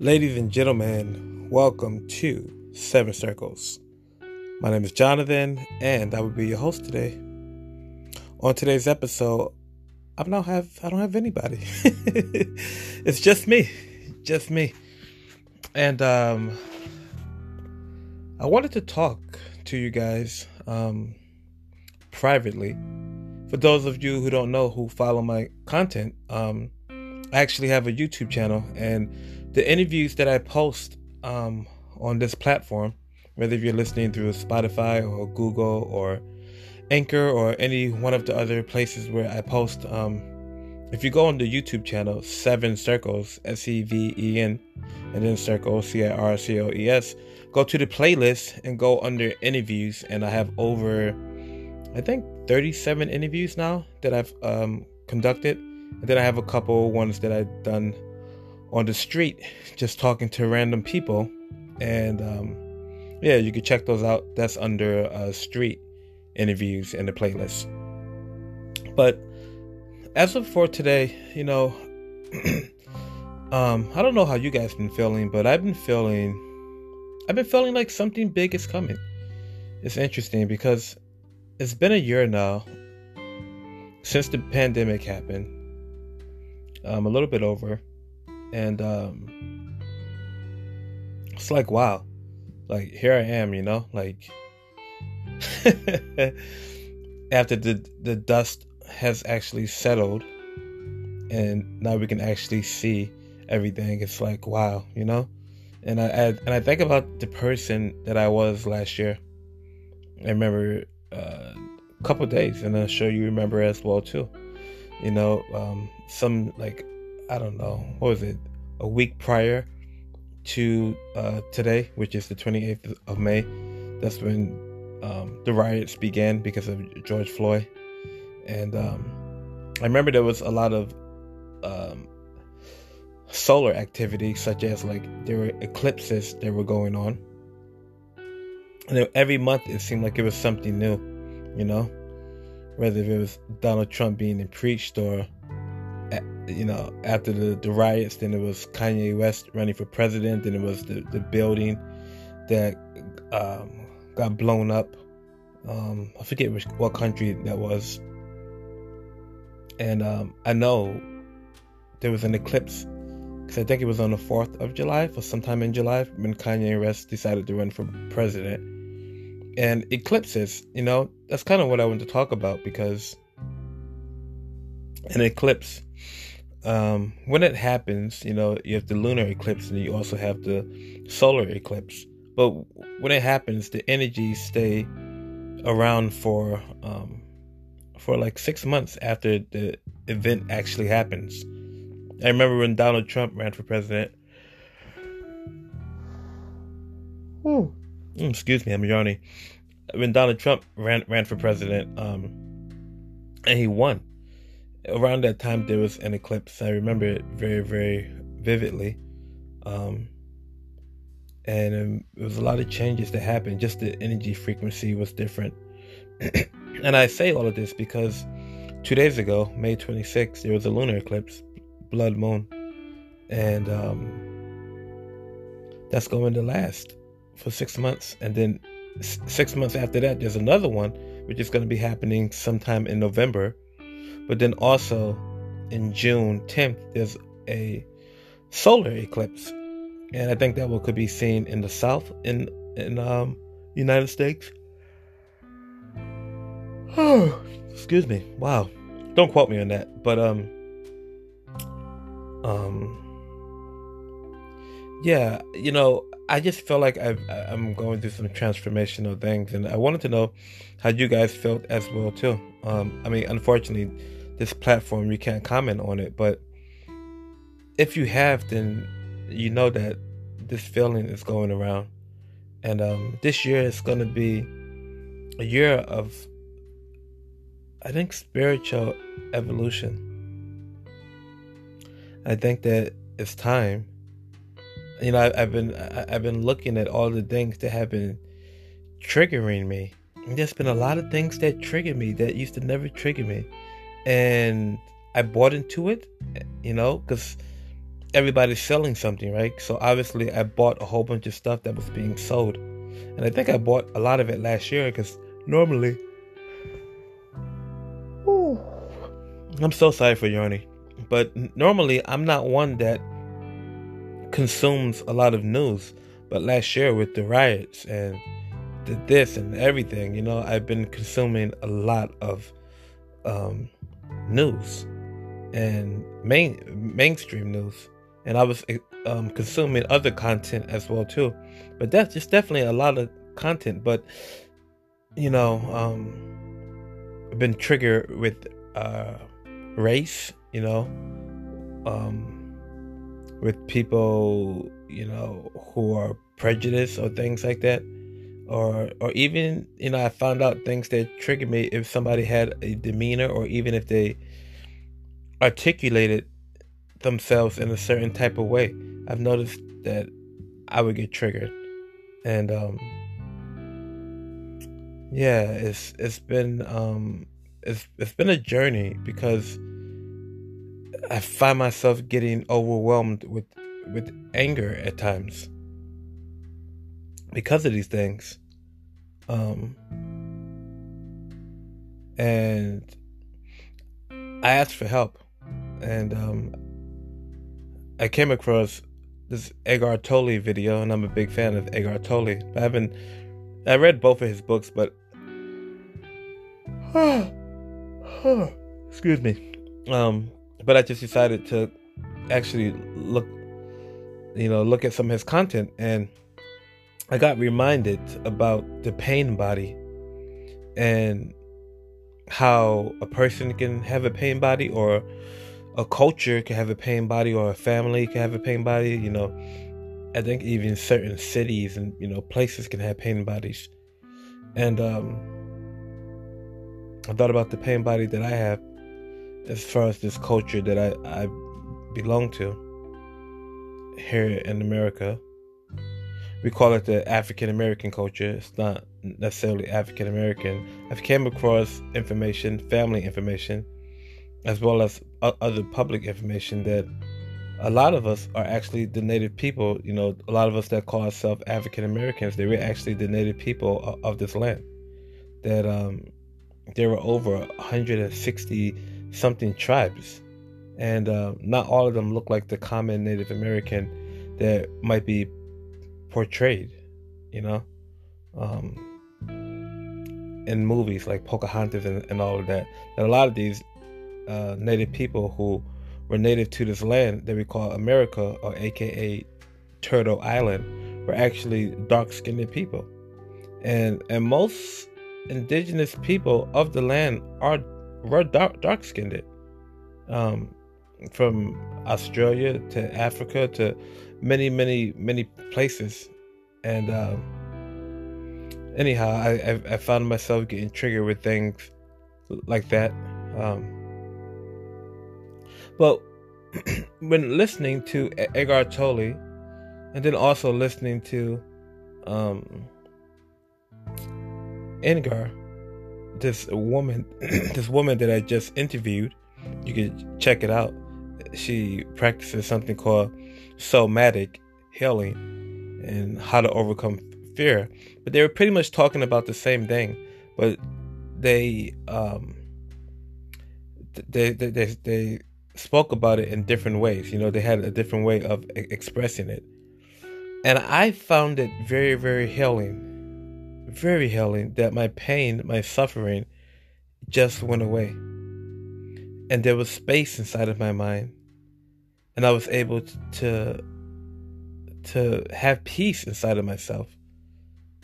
Ladies and gentlemen, welcome to Seven Circles. My name is Jonathan, and I will be your host today. On today's episode, I don't have I don't have anybody. it's just me, just me, and um, I wanted to talk to you guys um, privately. For those of you who don't know who follow my content, um, I actually have a YouTube channel and the interviews that I post um, on this platform, whether you're listening through Spotify or Google or Anchor or any one of the other places where I post, um, if you go on the YouTube channel, Seven Circles, S E V E N, and then Circle, C I R C O E S, go to the playlist and go under interviews. And I have over, I think, 37 interviews now that I've um, conducted. And then I have a couple ones that I've done on the street just talking to random people. And um, yeah you can check those out. That's under uh, street interviews in the playlist. But as of for today you know um, i don't know how you guys been feeling but i've been feeling i've been feeling like something big is coming. It's interesting because it's been a year now since the pandemic happened. Um, a little bit over and um it's like wow like here i am you know? Like after the the dust has actually settled and now we can actually see everything it's like wow you know? And I, I and i think about the person that i was last year. I remember uh, a couple days and i'm sure you remember as well too. You know um, some like I don't know, what was it, a week prior to uh, today, which is the 28th of May. That's when um, the riots began because of George Floyd. And um, I remember there was a lot of um, solar activity, such as like there were eclipses that were going on. And every month it seemed like it was something new, you know, whether it was Donald Trump being impeached or you know, after the, the riots, then it was Kanye West running for president, then it was the, the building that um, got blown up. Um, I forget which what country that was. And um, I know there was an eclipse because I think it was on the 4th of July, for sometime in July, when Kanye West decided to run for president. And eclipses, you know, that's kind of what I want to talk about because an eclipse um, when it happens, you know, you have the lunar eclipse and you also have the solar eclipse. But when it happens, the energies stay around for um, for like six months after the event actually happens. I remember when Donald Trump ran for president. Ooh. Mm, excuse me, I'm yawning. When Donald Trump ran ran for president, um, and he won around that time there was an eclipse. I remember it very, very vividly. Um, and um, there was a lot of changes that happened. Just the energy frequency was different. and I say all of this because two days ago, May 26th, there was a lunar eclipse, blood moon, and um, that's going to last for six months. And then six months after that, there's another one, which is going to be happening sometime in November but then also in June 10th, there's a solar eclipse. And I think that one could be seen in the south in in um United States. Oh, excuse me. Wow. Don't quote me on that. But um um yeah, you know, I just feel like i am going through some transformational things, and I wanted to know how you guys felt as well too. Um, I mean, unfortunately, this platform, you can't comment on it. But if you have, then you know that this feeling is going around. And um, this year is going to be a year of, I think, spiritual evolution. I think that it's time. You know, I, have been I, I've been looking at all the things that have been triggering me. And there's been a lot of things that trigger me that used to never trigger me and I bought into it, you know, because everybody's selling something, right? So obviously, I bought a whole bunch of stuff that was being sold, and I think I bought a lot of it last year because normally, I'm so sorry for Yarny, but normally I'm not one that consumes a lot of news. But last year with the riots and the this and everything, you know, I've been consuming a lot of um, news and main mainstream news, and I was um, consuming other content as well too. But that's just definitely a lot of content. But you know, um, I've been triggered with uh, race. You know, um, with people you know who are prejudiced or things like that. Or, or even you know, I found out things that triggered me if somebody had a demeanor, or even if they articulated themselves in a certain type of way, I've noticed that I would get triggered. And um yeah, it's it's been um it's it's been a journey because I find myself getting overwhelmed with with anger at times because of these things. Um and I asked for help and um, I came across this Eckhart Tolle video, and I'm a big fan of Eckhart Tolle. I haven't, I read both of his books, but excuse me, um, but I just decided to actually look, you know, look at some of his content, and I got reminded about the pain body, and how a person can have a pain body or a culture can have a pain body or a family can have a pain body you know. I think even certain cities and you know places can have pain bodies. And um i thought about the pain body that i have as far as this culture that i i belong to here in america we call it the african american culture it's not necessarily african american i've came across information family information as well as other public information that a lot of us are actually the native people. You know, a lot of us that call ourselves African Americans, they were actually the native people of, this land. That um, there were over 160 something tribes, and uh, not all of them look like the common Native American that might be portrayed. You know, um, in movies like Pocahontas and, and all of that. And a lot of these uh, native people who were native to this land that we call America, or AKA Turtle Island, were actually dark-skinned people, and and most indigenous people of the land are were dark dark-skinned, um, from Australia to Africa to many many many places, and um, anyhow, I, I, I found myself getting triggered with things like that. Um, but when listening to Eckhart Tolle, and then also listening to um, Iyengar, this woman, this woman that I just interviewed, you can check it out. She practices something called somatic healing and how to overcome fear. But they were pretty much talking about the same thing, but they um, they, they they they spoke about it in different ways. You know, they had a different way of e- expressing it. And I found it very, very healing, very healing that my pain, my suffering just went away. And there was space inside of my mind. And I was able to to have peace inside of myself.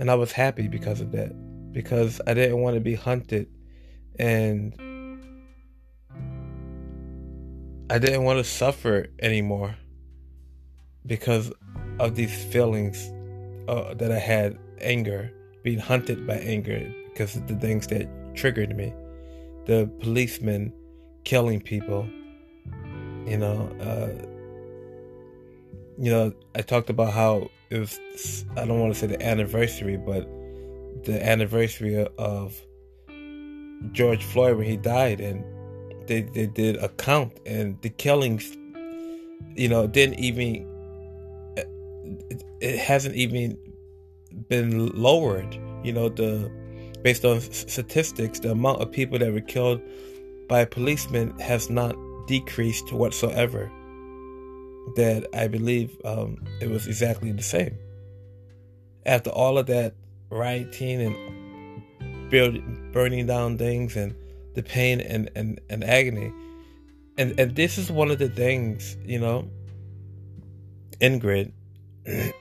And I was happy because of that. Because I didn't want to be hunted and I didn't want to suffer anymore because of these feelings uh, that I had anger, being hunted by anger because of the things that triggered me. The policemen killing people, you know. Uh, you know, I talked about how it was, I don't want to say the anniversary, but the anniversary of George Floyd when he died. And they, they did a count and the killings you know, didn't even it, it hasn't even been lowered. You know, the based on statistics, the amount of people that were killed by policemen has not decreased whatsoever. That I believe um, it was exactly the same. After all of that rioting and build, burning down things and the pain and, and, and agony. And and this is one of the things, you know, Ingrid,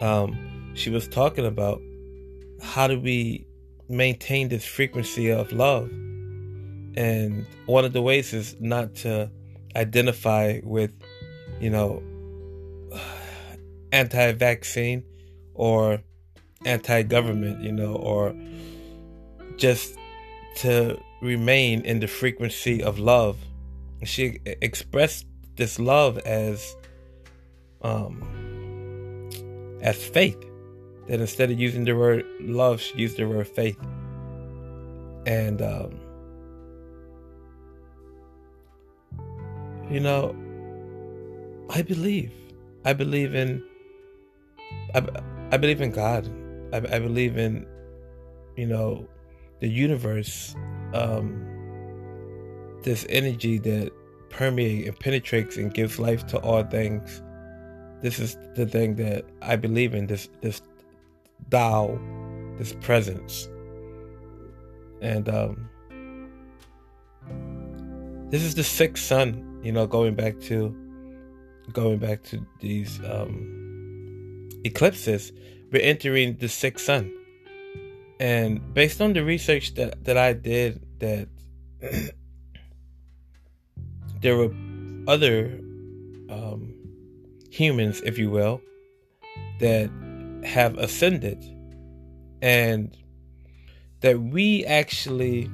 um, she was talking about how do we maintain this frequency of love? And one of the ways is not to identify with, you know, anti vaccine or anti government, you know, or just to remain in the frequency of love. She expressed this love as um as faith. That instead of using the word love, she used the word faith. And um you know, I believe. I believe in I, I believe in God. I, I believe in you know the universe um, this energy that permeates and penetrates and gives life to all things. This is the thing that I believe in. This this Tao, this presence, and um, this is the sixth sun. You know, going back to going back to these um, eclipses, we're entering the sixth sun. And based on the research that, that I did, that there were other um, humans, if you will, that have ascended, and that we actually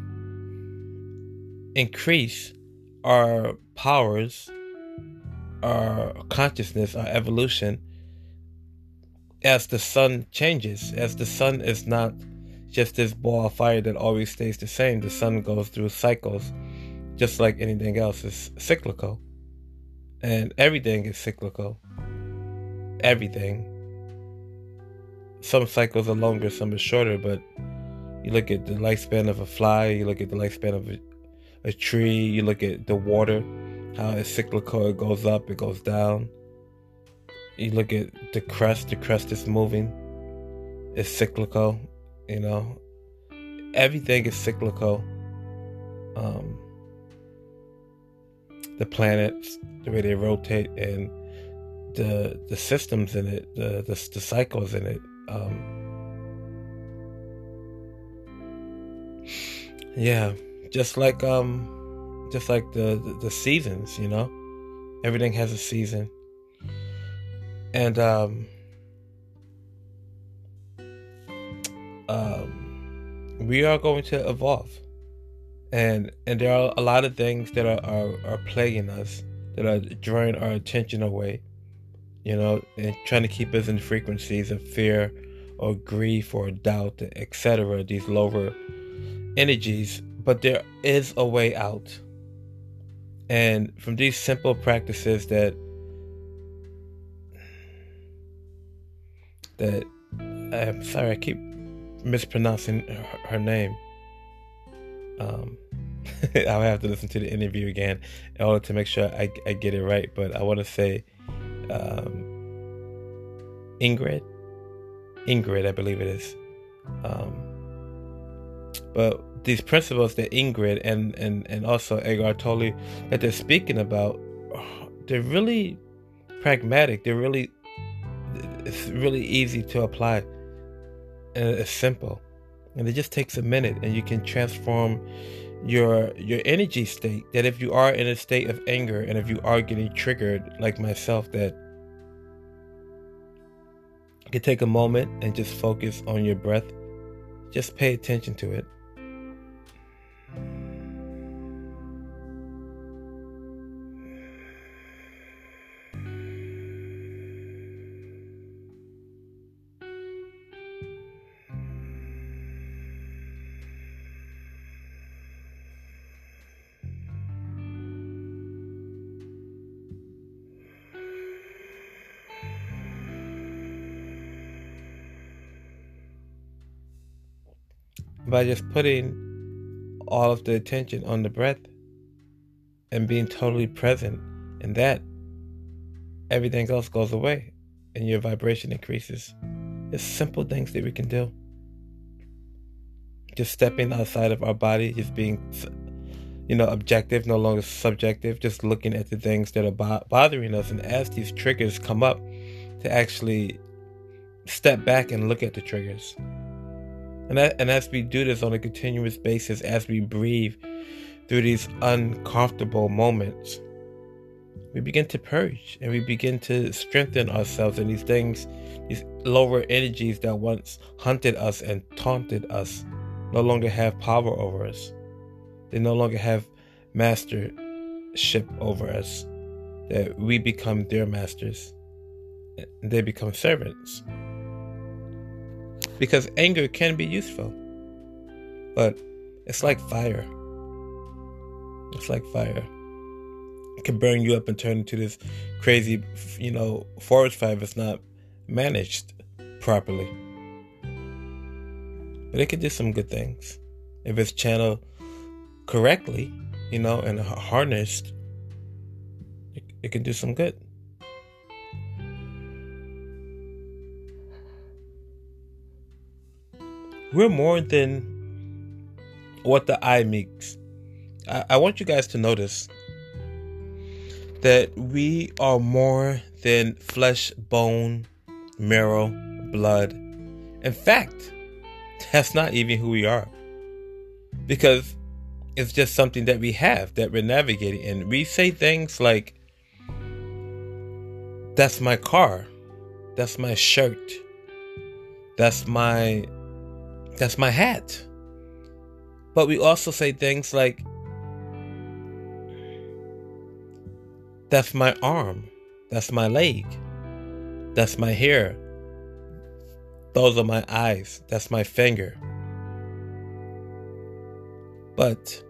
increase our powers, our consciousness, our evolution as the sun changes, as the sun is not just this ball of fire that always stays the same. The sun goes through cycles, just like anything else is cyclical. And everything is cyclical. Everything. Some cycles are longer, some are shorter, but you look at the lifespan of a fly, you look at the lifespan of a, a tree, you look at the water, how it's cyclical, it goes up, it goes down. You look at the crust, the crust is moving, it's cyclical. You know, everything is cyclical. Um, the planets, the way they rotate, and the the systems in it, the the, the cycles in it. Um, yeah, just like um, just like the, the the seasons, you know, everything has a season, and um um, we are going to evolve, and and there are a lot of things that are are, are plaguing us that are drawing our attention away, you know, and trying to keep us in frequencies of fear or grief or doubt, etc. These lower energies, but there is a way out. And from these simple practices that that I'm sorry, I keep mispronouncing her, her name. Um, I'll have to listen to the interview again in order to make sure I, I get it right. But I want to say um, Ingrid. Ingrid, I believe it is. Um, but these principles that Ingrid and, and, and also Eckhart Tolle that they're speaking about, they're really pragmatic. They're really, it's really easy to apply. And it's simple. And it just takes a minute and you can transform your your energy state. That if you are in a state of anger and if you are getting triggered like myself that you can take a moment and just focus on your breath. Just pay attention to it by just putting all of the attention on the breath and being totally present in that, everything else goes away and your vibration increases. It's simple things that we can do. Just stepping outside of our body, just being, you know, objective, no longer subjective, just looking at the things that are bo- bothering us. And as these triggers come up, to actually step back and look at the triggers. And, that, and as we do this on a continuous basis, as we breathe through these uncomfortable moments, we begin to purge and we begin to strengthen ourselves in these things, these lower energies that once hunted us and taunted us no longer have power over us. They no longer have mastership over us. That we become their masters. They become servants. Because anger can be useful. But it's like fire. It's like fire It can burn you up and turn into this crazy, you know, forest fire if it's not managed properly. But it can do some good things if it's channeled correctly, you know, and harnessed. It, it can do some good. We're more than what the eye makes. I, I want you guys to notice that we are more than flesh, bone, marrow, blood. In fact, that's not even who we are. Because it's just something that we have that we're navigating. And we say things like, that's my car. That's my shirt. That's my that's my hat. But we also say things like That's my arm. That's my leg. That's my hair. Those are my eyes. That's my finger. But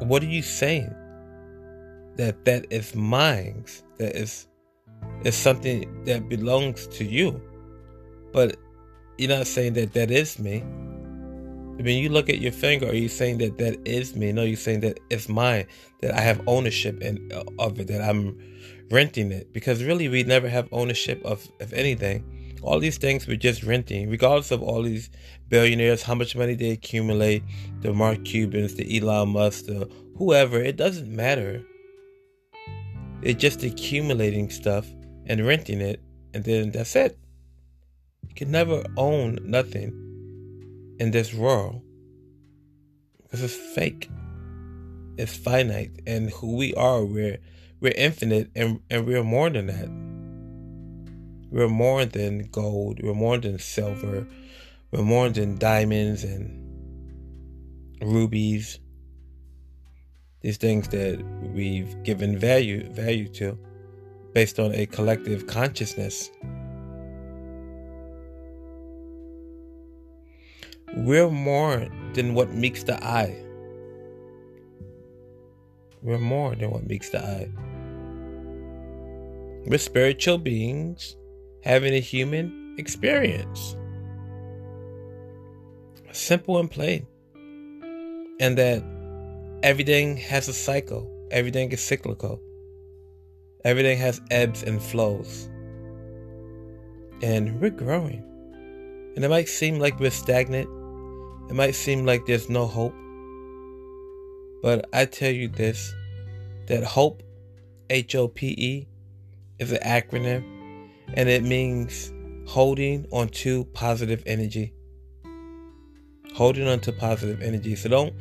what are you saying? That that is mine. That is is something that belongs to you. But you're not saying that that is me. When you look at your finger, are you saying that that is me? No, you're saying that it's mine, that I have ownership in, uh, of it, that I'm renting it. Because really, we never have ownership of, of anything. All these things we're just renting, regardless of all these billionaires, how much money they accumulate, the Mark Cubans, the Elon Musk, the whoever, it doesn't matter. They're just accumulating stuff and renting it, and then that's it. You can never own nothing in this world. Because it's fake. It's finite. And who we are we're we're infinite and, and we're more than that. We're more than gold. We're more than silver. We're more than diamonds and rubies. These things that we've given value value to based on a collective consciousness We're more than what meets the eye. We're more than what meets the eye. We're spiritual beings having a human experience. Simple and plain. And that everything has a cycle, everything is cyclical, everything has ebbs and flows. And we're growing. And it might seem like we're stagnant it might seem like there's no hope, but I tell you this that hope, H O P E, is an acronym and it means holding on to positive energy. Holding on to positive energy. So don't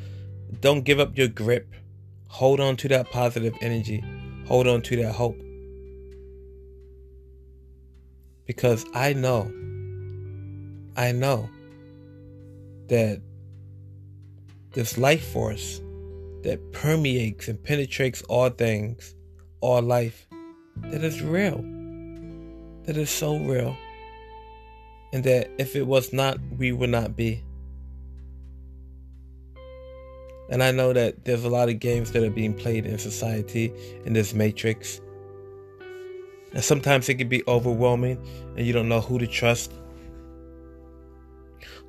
don't give up your grip. Hold on to that positive energy. Hold on to that hope. Because I know, I know that this life force that permeates and penetrates all things, all life, that is real, that is so real, and that if it was not, we would not be. And I know that there's a lot of games that are being played in society in this matrix. And sometimes it can be overwhelming and you don't know who to trust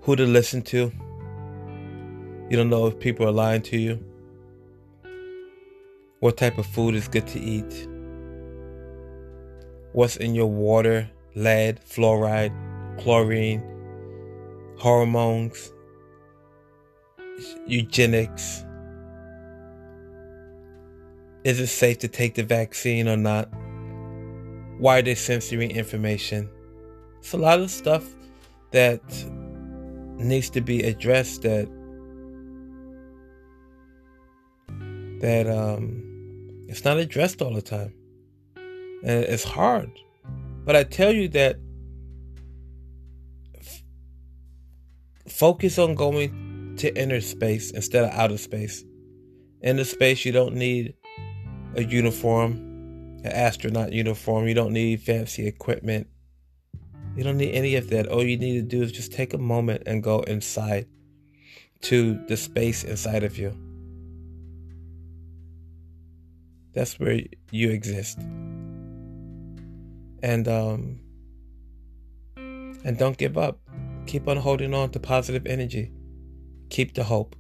who to listen to. You don't know if people are lying to you. What type of food is good to eat? What's in your water? Lead, fluoride, chlorine, hormones, eugenics. Is it safe to take the vaccine or not? Why are they censoring information? It's a lot of stuff that needs to be addressed that that um it's not addressed all the time. And it's hard. But I tell you that f- focus on going to inner space instead of outer space. Inner space, you don't need a uniform, an astronaut uniform. You don't need fancy equipment. You don't need any of that. All you need to do is just take a moment and go inside to the space inside of you. That's where you exist. And um and don't give up. Keep on holding on to positive energy. Keep the hope.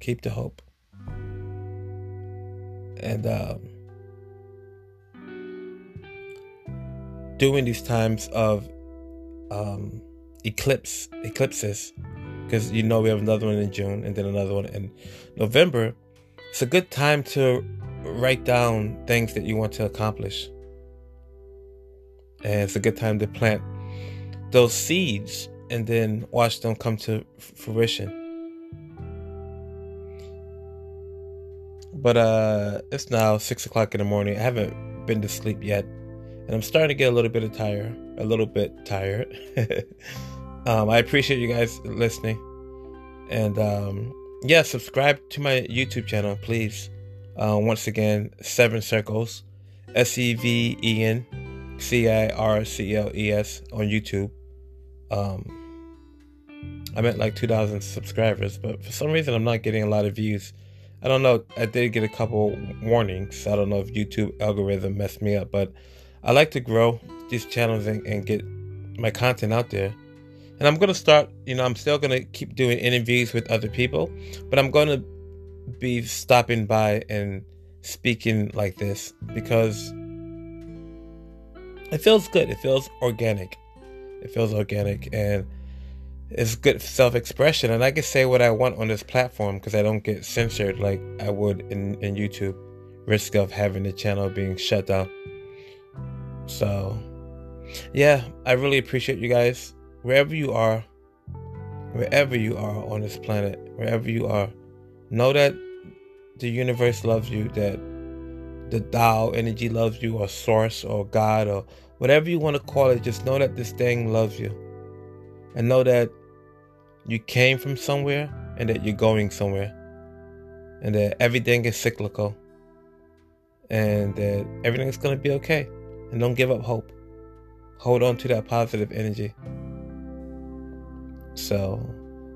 Keep the hope. And um during these times of um eclipse eclipses because you know we have another one in June and then another one in November. It's a good time to write down things that you want to accomplish. And it's a good time to plant those seeds and then watch them come to fruition. But uh it's now six o'clock in the morning. I haven't been to sleep yet. And I'm starting to get a little bit of tired. A little bit tired. um, I appreciate you guys listening. And um yeah, subscribe to my YouTube channel, please. Uh, once again, Seven Circles, S E V E N C I R C L E S on YouTube. Um, I'm at like 2,000 subscribers, but for some reason I'm not getting a lot of views. I don't know. I did get a couple warnings. I don't know if YouTube algorithm messed me up, but I like to grow these channels and, and get my content out there. And I'm gonna start. You know, I'm still gonna keep doing interviews with other people, but I'm gonna be stopping by and speaking like this because it feels good. It feels organic. It feels organic and it's good self expression. And I can say what I want on this platform because I don't get censored like I would in, in YouTube. Risk of having the channel being shut down. So, yeah, I really appreciate you guys. Wherever you are, wherever you are on this planet, wherever you are, know that the universe loves you, that the Tao energy loves you, or Source, or God, or whatever you want to call it. Just know that this thing loves you. And know that you came from somewhere and that you're going somewhere. And that everything is cyclical. And that everything is going to be okay. And don't give up hope. Hold on to that positive energy. So,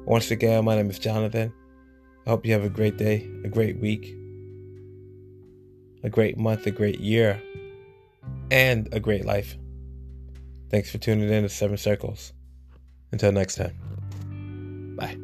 once again, my name is Jonathan. I hope you have a great day, a great week, a great month, a great year, and a great life. Thanks for tuning in to Seven Circles. Until next time. Bye.